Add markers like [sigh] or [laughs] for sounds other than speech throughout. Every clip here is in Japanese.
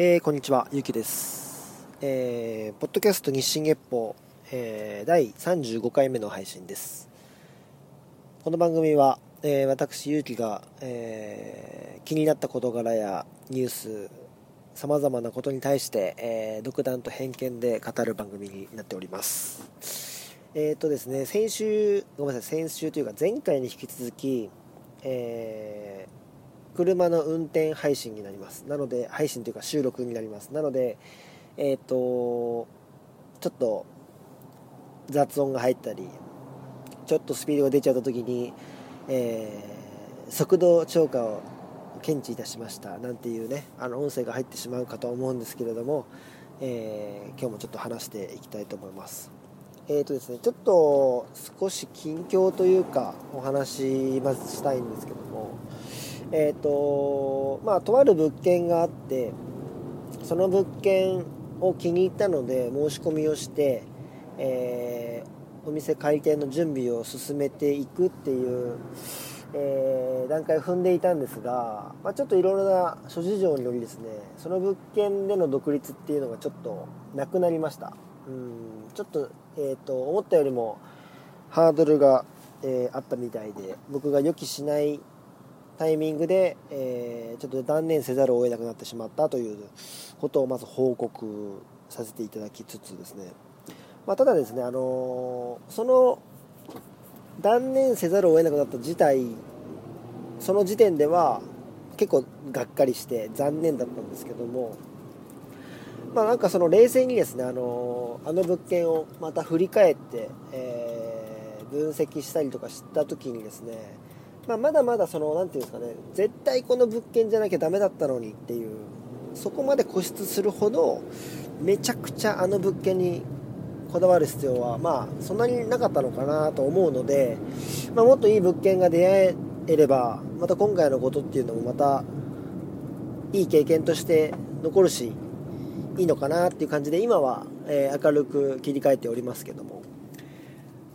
えー、こんにちは、ゆうきです。えー、ポッドキャスト日進月報、えー、第35回目の配信です。この番組は、えー、私、ゆうきが、えー、気になった事柄やニュース、さまざまなことに対して、えー、独断と偏見で語る番組になっております。えっ、ー、とですね、先週、ごめんなさい、先週というか前回に引き続き、えー、車の運転配信になります。なので配信というか収録になります。なのでえっ、ー、とちょっと雑音が入ったりちょっとスピードが出ちゃった時に、えー、速度超過を検知いたしましたなんていうねあの音声が入ってしまうかと思うんですけれども、えー、今日もちょっと話していきたいと思います。えーとですね、ちょっと少し近況というかお話まずしたいんですけども、えっ、ー、とまあとある物件があってその物件を気に入ったので申し込みをして、えー、お店開店の準備を進めていくっていう、えー、段階を踏んでいたんですが、まあ、ちょっといろいろな諸事情によりですねその物件での独立っていうのがちょっとなくなりました。うんちょっと,、えーと、と思ったよりもハードルが、えー、あったみたいで僕が予期しないタイミングで、えー、ちょっと断念せざるを得なくなってしまったということをまず報告させていただきつつですね、まあ、ただですね、あのー、その断念せざるを得なくなった事態その時点では結構がっかりして残念だったんですけどもまあなんかその冷静にですねあのあの物件をまた振り返って、えー、分析したりとかした時にですねまあ、まだまだその何て言うんですかね絶対この物件じゃなきゃダメだったのにっていうそこまで固執するほどめちゃくちゃあの物件にこだわる必要はまあそんなになかったのかなと思うので、まあ、もっといい物件が出会えればまた今回のことっていうのもまたいい経験として残るしいいのかなっていう感じで今は、え、明るく切り替えておりますけども。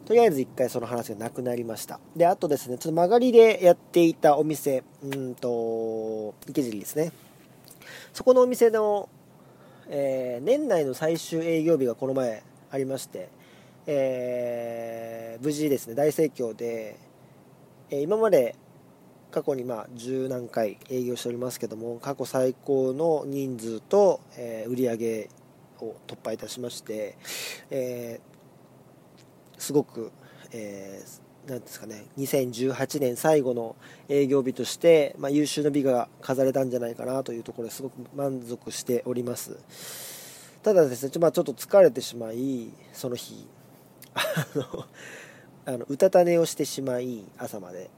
とりあえず一回その話がなくなりました。で、あとですね、ちょっと曲がりでやっていたお店、うんと、池尻ですね。そこのお店の、えー、年内の最終営業日がこの前ありまして、えー、無事ですね、大盛況で、えー、今まで過去にまあ十何回営業しておりますけども、過去最高の人数と、えー、売り上げを突破いたしまして、えーすごく、えー、なんですかね、2018年最後の営業日として、まあ、優秀な美が飾れたんじゃないかなというところですごく満足しております。ただですね、ちょ,、まあ、ちょっと疲れてしまい、その日、あの、うたた寝をしてしまい、朝まで。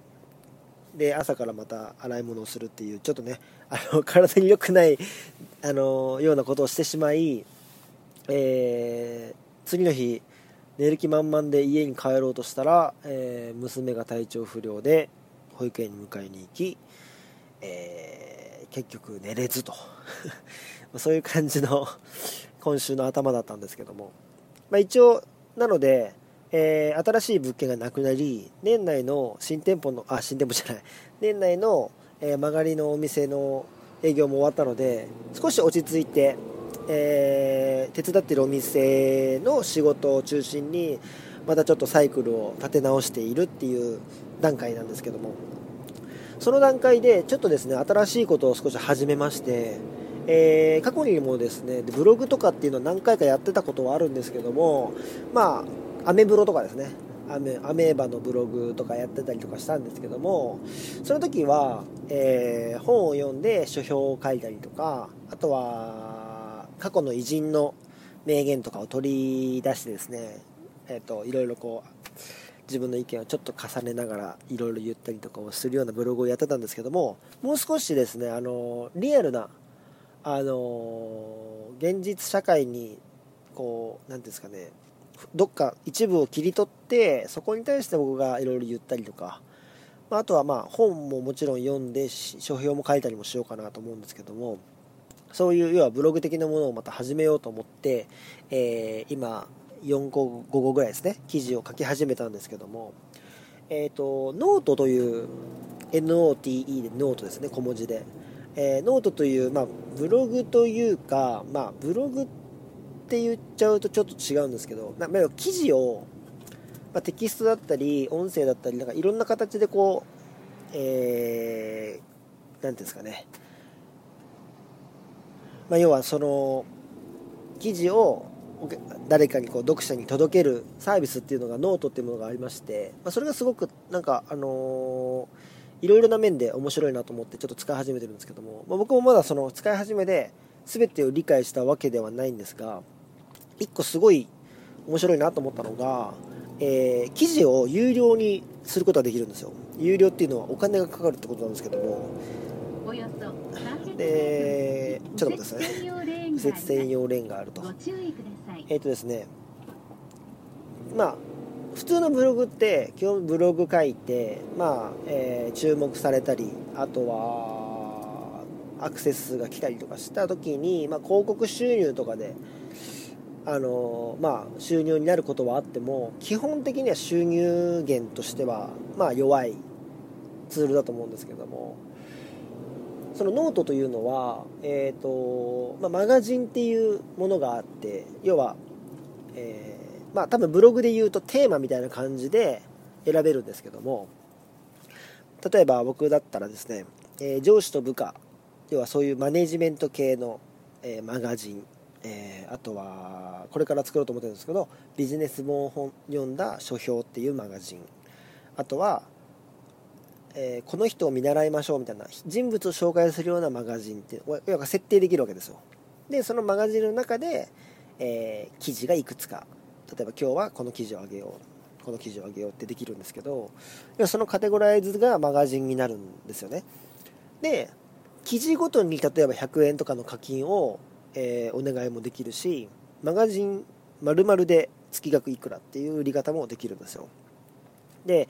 で、朝からまた洗い物をするっていう、ちょっとね、あの体に良くないあのようなことをしてしまい、えー、次の日、寝る気満々で家に帰ろうとしたら、えー、娘が体調不良で保育園に迎えに行き、えー、結局寝れずと。[laughs] そういう感じの今週の頭だったんですけども、まあ、一応なので、えー、新しい物件がなくなり年内の新店舗のあ新店舗じゃない。年内の、え曲がりのお店の営業も終わったので少し落ち着いてえー、手伝ってるお店の仕事を中心にまたちょっとサイクルを立て直しているっていう段階なんですけども。その段階でちょっとですね新しいことを少し始めまして、えー、過去にもですねブログとかっていうのは何回かやってたことはあるんですけどもまあアメブロとかですね。アメアメーバのブログとかやってたりとかしたんですけどもその時は、えー、本を読んで書評を書いたりとかあとは過去の偉人の名言とかを取り出してですね、えーと、いろいろこう自分の意見をちょっと重ねながらいろいろ言ったりとかをするようなブログをやってたんですけどももう少しですねあのリアルなあの現実社会にこう何ていうんですかねどっか一部を切り取ってそこに対して僕がいろいろ言ったりとか、まあ、あとはまあ本ももちろん読んで書評も書いたりもしようかなと思うんですけどもそういう要はブログ的なものをまた始めようと思って、えー、今4個5個ぐらいですね記事を書き始めたんですけどもえっ、ー、とノートという NOTE でノートですね小文字で。えー、ノートという、まあ、ブログというか、まあ、ブログって言っちゃうとちょっと違うんですけどな記事を、まあ、テキストだったり音声だったりなんかいろんな形でこうえー、ていうんですかね、まあ、要はその記事を誰かにこう読者に届けるサービスっていうのがノートっていうものがありまして、まあ、それがすごくなんかあのー、いろいろな面で面白いなと思ってちょっと使い始めてるんですけども、まあ、僕もまだその使い始めで全てを理解したわけではないんですが1個すごい面白いなと思ったのが、えー、記事を有料にすることができるんですよ。有料っていうのはお金がかかるってことなんですけどもでちょっと待ってください。右折専用レーンがあるとえっ、ー、とですねまあ普通のブログって基本ブログ書いてまあ、えー、注目されたりあとはアクセス数が来たりとかした時に、まあ、広告収入とかであのまあ、収入になることはあっても基本的には収入源としては、まあ、弱いツールだと思うんですけどもそのノートというのは、えーとまあ、マガジンっていうものがあって要は、えー、まあ、多分ブログで言うとテーマみたいな感じで選べるんですけども例えば僕だったらですね、えー、上司と部下要はそういうマネジメント系の、えー、マガジンえ、あとはこれから作ろうと思ってるんですけどビジネス本を読んだ書評っていうマガジンあとは、えー、この人を見習いましょうみたいな人物を紹介するようなマガジンって要は設定できるわけですよ。でそのマガジンの中で、えー、記事がいくつか。例えば今日はこの記事をあげようこの記事をあげようってできるんですけどそのカテゴライズがマガジンになるんですよね。で記事ごとに例えば100円とかの課金をえー、お願いもできるしマガジン丸々で月額いくらっていう売り方もできるんですよ。で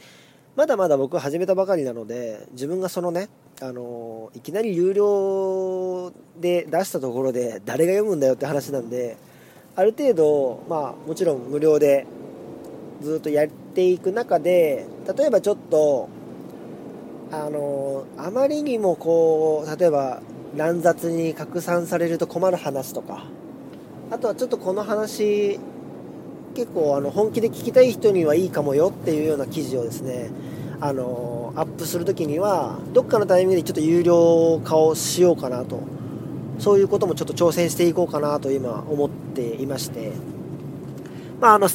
まだまだ僕始めたばかりなので自分がそのねあのいきなり有料で出したところで誰が読むんだよって話なんである程度まあもちろん無料でずっとやっていく中で例えばちょっとあのあまりにもこう例えば乱雑に拡散されると困る話とかあとはちょっとこの話結構あの本気で聞きたい人にはいいかもよっていうような記事をですねあのアップするときにはどっかのタイミングでちょっと有料化をしようかなと。そういうこともちょっと挑戦していこうかなと今思っていまして。まあ、あの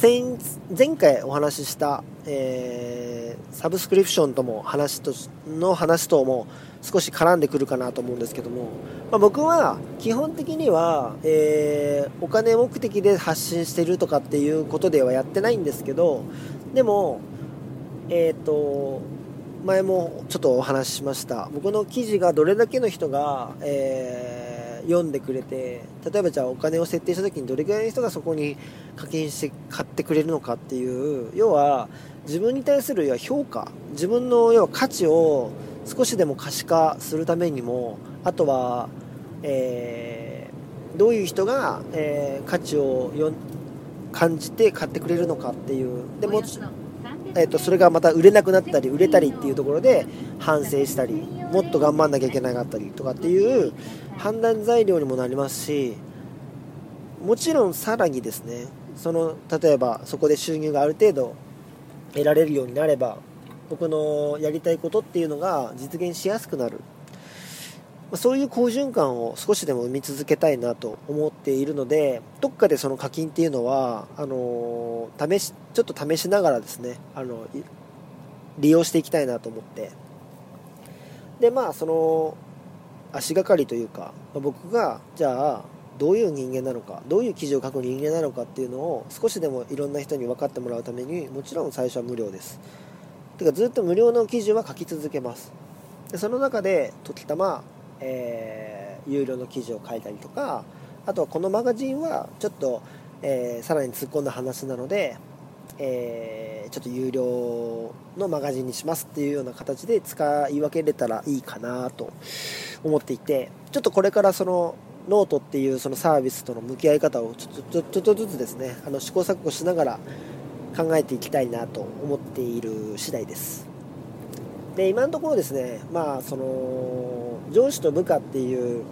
前回お話しした、えー、サブスクリプションとも話との話とも少し絡んでくるかなと思うんですけども、まあ、僕は基本的には、えー、お金目的で発信してるとかっていうことではやってないんですけどでもえっ、ー、と前もちょっとお話ししました。僕の記事がどれだけの人が、えー、読んでくれて例えばじゃあお金を設定した時にどれぐらいの人がそこに課金して買ってくれるのかっていう要は自分に対する要は評価自分の要は価値を少しでも可視化するためにもあとは、えー、どういう人が、えー、価値をよ感じて買ってくれるのかっていう。でも、えーと、それがまた売れなくなったり売れたりっていうところで反省したりもっと頑張んなきゃいけなかったりとかっていう判断材料にもなりますしもちろんさらにですねその例えばそこで収入がある程度得られるようになれば僕のやりたいことっていうのが実現しやすくなる。そういう好循環を少しでも生み続けたいなと思っているのでどっかでその課金っていうのはあの試しちょっと試しながらですねあの利用していきたいなと思って。でまあその足がかりというか僕がじゃあどういう人間なのかどういう記事を書く人間なのかっていうのを少しでもいろんな人に分かってもらうためにもちろん最初は無料です。てかずっと無料の記事は書き続けます。でその中で時たま、えー、有料の記事を書いたりとかあとはこのマガジンはちょっと、えー、さらに突っ込んだ話なので、えー、ちょっと有料のマガジンにしますっていうような形で使い分けれたらいいかなと思っていてちょっとこれからそのノートっていうそのサービスとの向き合い方をちょっとちょっとずつですねあの試行錯誤しながら考えていきたいなと思っている次第です。で今のところですねまあその上司と部下っていう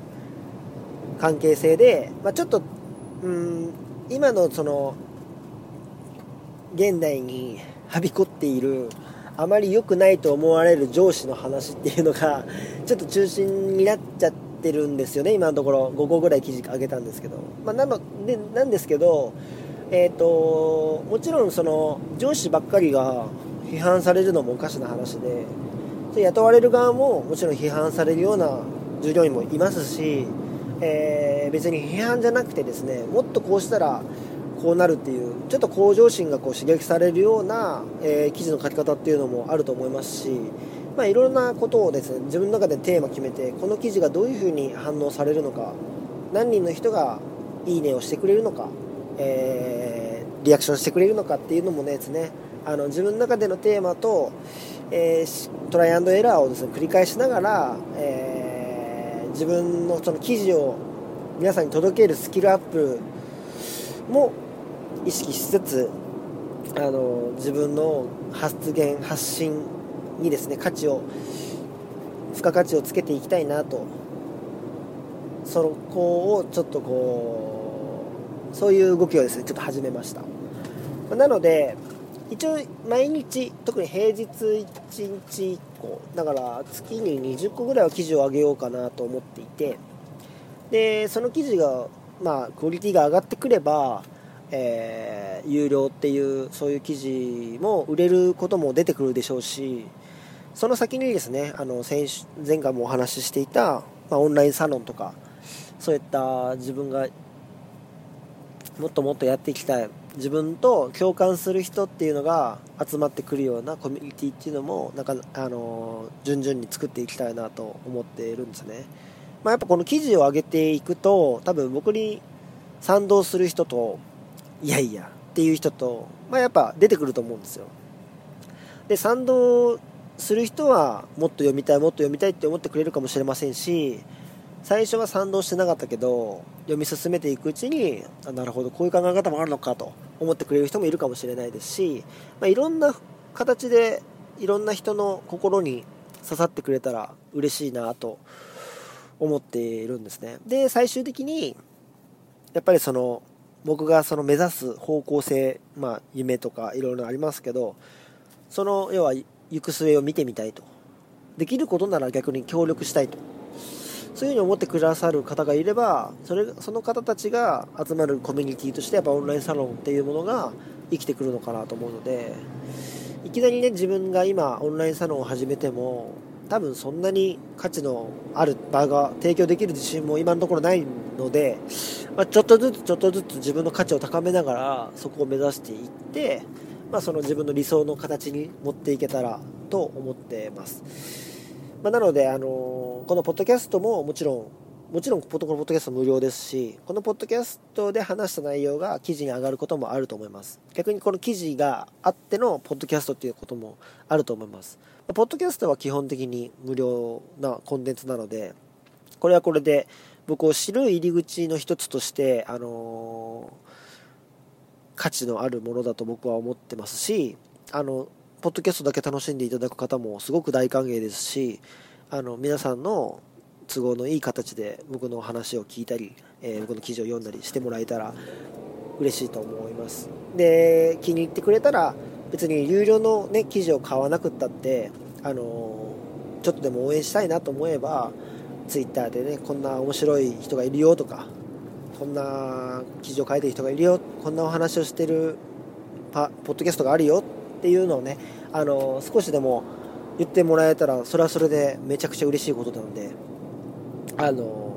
関係性で、まあ、ちょっとうん今のその現代にはびこっているあまり良くないと思われる上司の話っていうのがちょっと中心になっちゃってるんですよね今のところ。5個ぐらい記事上げたんですけど、まあ、なのでなんですけどえーと、もちろんその上司ばっかりが批判されるのもおかしな話で雇われる側ももちろん批判されるような従業員もいますし、えー、別に批判じゃなくてですねもっとこうしたらこうなるっていうちょっと向上心がこう刺激されるような、えー、記事の書き方っていうのもあると思いますし、まあ、いろんなことをですね自分の中でテーマ決めてこの記事がどういうふうに反応されるのか何人の人がいいねをしてくれるのかえー、リアクションしてくれるのかっていうのもねですねあの自分の中でのテーマと、えー、トライアンドエラーをですね繰り返しながら、えー、自分のその記事を皆さんに届けるスキルアップも意識しつつあの自分の発言発信にですね価値を付加価値をつけていきたいなと。そこをちょっとこうそういう動きをですねちょっと始めました。なので一応毎日特に平日1日1個だから月に20個ぐらいは記事を上げようかなと思っていてでその記事がまあクオリティが上がってくればえー、有料っていうそういう記事も売れることも出てくるでしょうしその先にですねあの先前回もお話ししていた、まあ、オンラインサロンとかそういった自分がもっともっとやっていきたい自分と共感する人っていうのが集まってくるようなコミュニティっていうのもなんかあの順々に作っていきたいなと思っているんですね、まあ、やっぱこの記事を上げていくと多分僕に賛同する人といやいやっていう人と、まあ、やっぱ出てくると思うんですよ。で賛同する人はもっと読みたいもっと読みたいって思ってくれるかもしれませんし最初は賛同してなかったけど読み進めていくうちにあなるほどこういう考え方もあるのかと思ってくれる人もいるかもしれないですし、まあ、いろんな形でいろんな人の心に刺さってくれたら嬉しいなと思っているんですね。で最終的にやっぱりその僕がその目指す方向性、まあ、夢とかいろいろありますけどその要は行く末を見てみたいと。できることなら逆に協力したいと。そういうふうに思ってくださる方がいればそれその方たちが集まるコミュニティとしてやっぱオンラインサロンっていうものが生きてくるのかなと思うのでいきなりね自分が今オンラインサロンを始めても多分そんなに価値のある場が提供できる自信も今のところないので、まあ、ちょっとずつちょっとずつ自分の価値を高めながらそこを目指していって、まあ、その自分の理想の形に持っていけたらと思ってます。まあ、なので、あのこのポッドキャストももちろん、もちろん、このポッドキャスト無料ですし、このポッドキャストで話した内容が記事に上がることもあると思います。逆にこの記事があってのポッドキャストっていうこともあると思います。ポッドキャストは基本的に無料なコンテンツなので、これはこれで僕を知る入り口の一つとして、あの価値のあるものだと僕は思ってますし、あの、ポッドキャストだけ楽しんでいただく方もすごく大歓迎ですしあの皆さんの都合のいい形で僕の話を聞いたり、えー、僕の記事を読んだりしてもらえたら嬉しいと思います。で気に入ってくれたら別に有料の、ね、記事を買わなくったってあのちょっとでも応援したいなと思えば Twitter でねこんな面白い人がいるよとかこんな記事を書いてる人がいるよこんなお話をしてるパポッドキャストがあるよっていうのをねあの少しでも言ってもらえたらそれはそれでめちゃくちゃ嬉しいことなのであの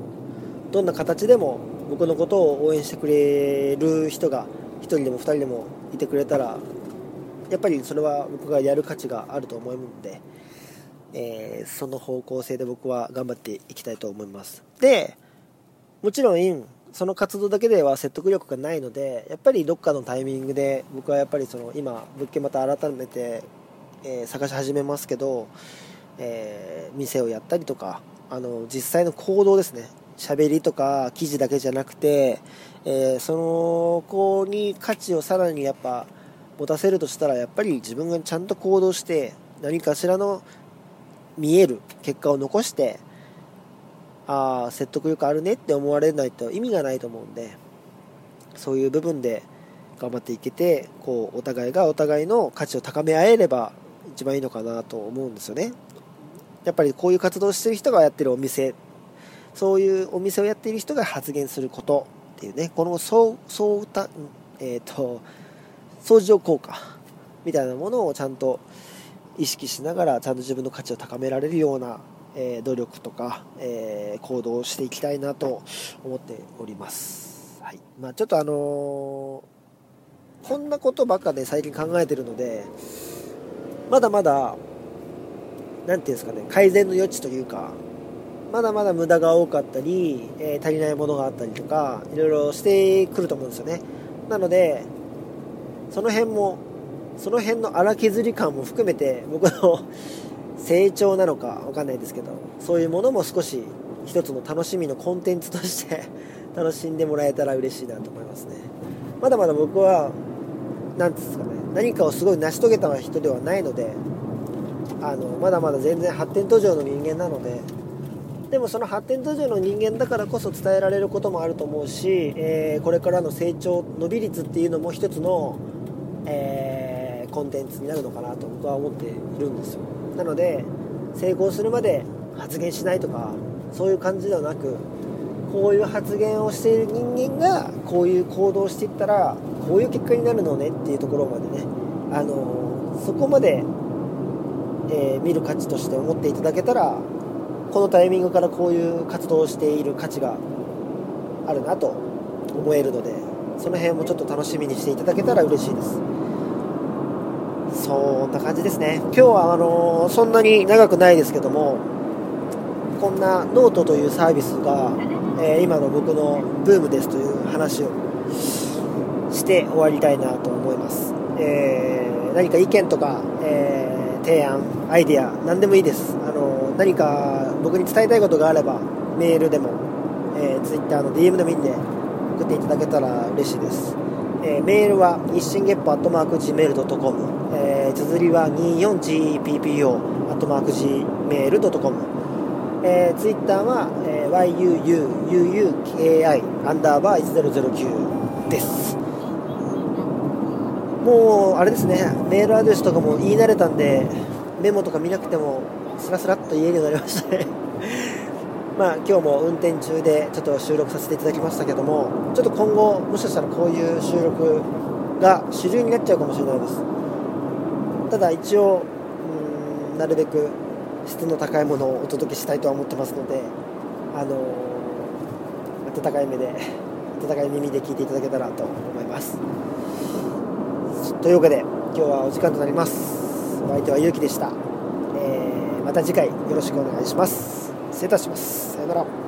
どんな形でも僕のことを応援してくれる人が1人でも2人でもいてくれたらやっぱりそれは僕がやる価値があると思うので、えー、その方向性で僕は頑張っていきたいと思います。でもちろんその活動だけでは説得力がないのでやっぱりどっかのタイミングで僕はやっぱりその今物件また改めて、えー、探し始めますけど、えー、店をやったりとかあの実際の行動ですね。喋りとか記事だけじゃなくて、えー、その子に価値をさらにやっぱ持たせるとしたらやっぱり自分がちゃんと行動して何かしらの見える結果を残してあ説得力あるねって思われないと意味がないと思うんでそういう部分で頑張っていけてこうお互いがお互いの価値を高め合えれば一番いいのかなと思うんですよね。やっぱりこういう活動してる人がやってるお店そういうお店をやっている人が発言することっていうねこの相相た、えーと、相乗効果みたいなものをちゃんと意識しながらちゃんと自分の価値を高められるような、えー、努力とか、えー、行動をしていきたいなと思っております、はい。まあ、ちょっとあのー、こんなことばっかで最近考えてるのでまだまだ何ていうんですかね改善の余地というかまだまだ無駄が多かったり、えー、足りないものがあったりとかいろいろしてくると思うんですよね。なのでその辺もその辺の荒削り感も含めて僕の成長なのか分かんないですけどそういうものも少し一つの楽しみのコンテンツとして [laughs] 楽しんでもらえたら嬉しいなと思いますね。まだまだ僕は何ですかね何かをすごい成し遂げた人ではないのであのまだまだ全然発展途上の人間なのででもその発展途上の人間だからこそ伝えられることもあると思うし、えー、これからの成長伸び率っていうのも一つの、えー、コンテンツになるのかなと僕は思っているんですよ。なので成功するまで発言しないとかそういう感じではなくこういう発言をしている人間がこういう行動をしていったらこういう結果になるのねっていうところまでねあのそこまでえー、見る価値として思っていただけたらこのタイミングからこういう活動をしている価値があるなと思えるのでその辺もちょっと楽しみにしていただけたら嬉しいです。そんな感じですね。今日はあの、そんなに長くないですけどもこんなノートというサービスが、えー、今の僕のブームですという話をして終わりたいなと思います、えー、何か意見とか、え提案アイデア何でもいいです。あの何か僕に伝えたいことがあればメールでも、えー、Twitter の DM でもいいんで送っていただけたら嬉しいです、えー、メールは日進月歩アットマーク Gmail.com、えー、綴りは 24GPPO アットマーク Gmail.com えー、ツイッターは、えー、YUUUUKI アンダーバー1009です。もうあれですね。メールアドレスとかも言い慣れたんでメモとか見なくてもスラスラっと言えるようになりましたね。まあ今日も運転中でちょっと収録させていただきましたけどもちょっと今後もしかしたらこういう収録が主流になっちゃうかもしれないです。ただ一応うんなるべく質の高いものをお届けしたいとは思ってますのであの温かい目で温かい耳で聞いていただけたらと思います。というわけで今日はお時間となります。お相手はゆうきでした、えー、また次回よろしくお願いします。失礼いたします。さよなら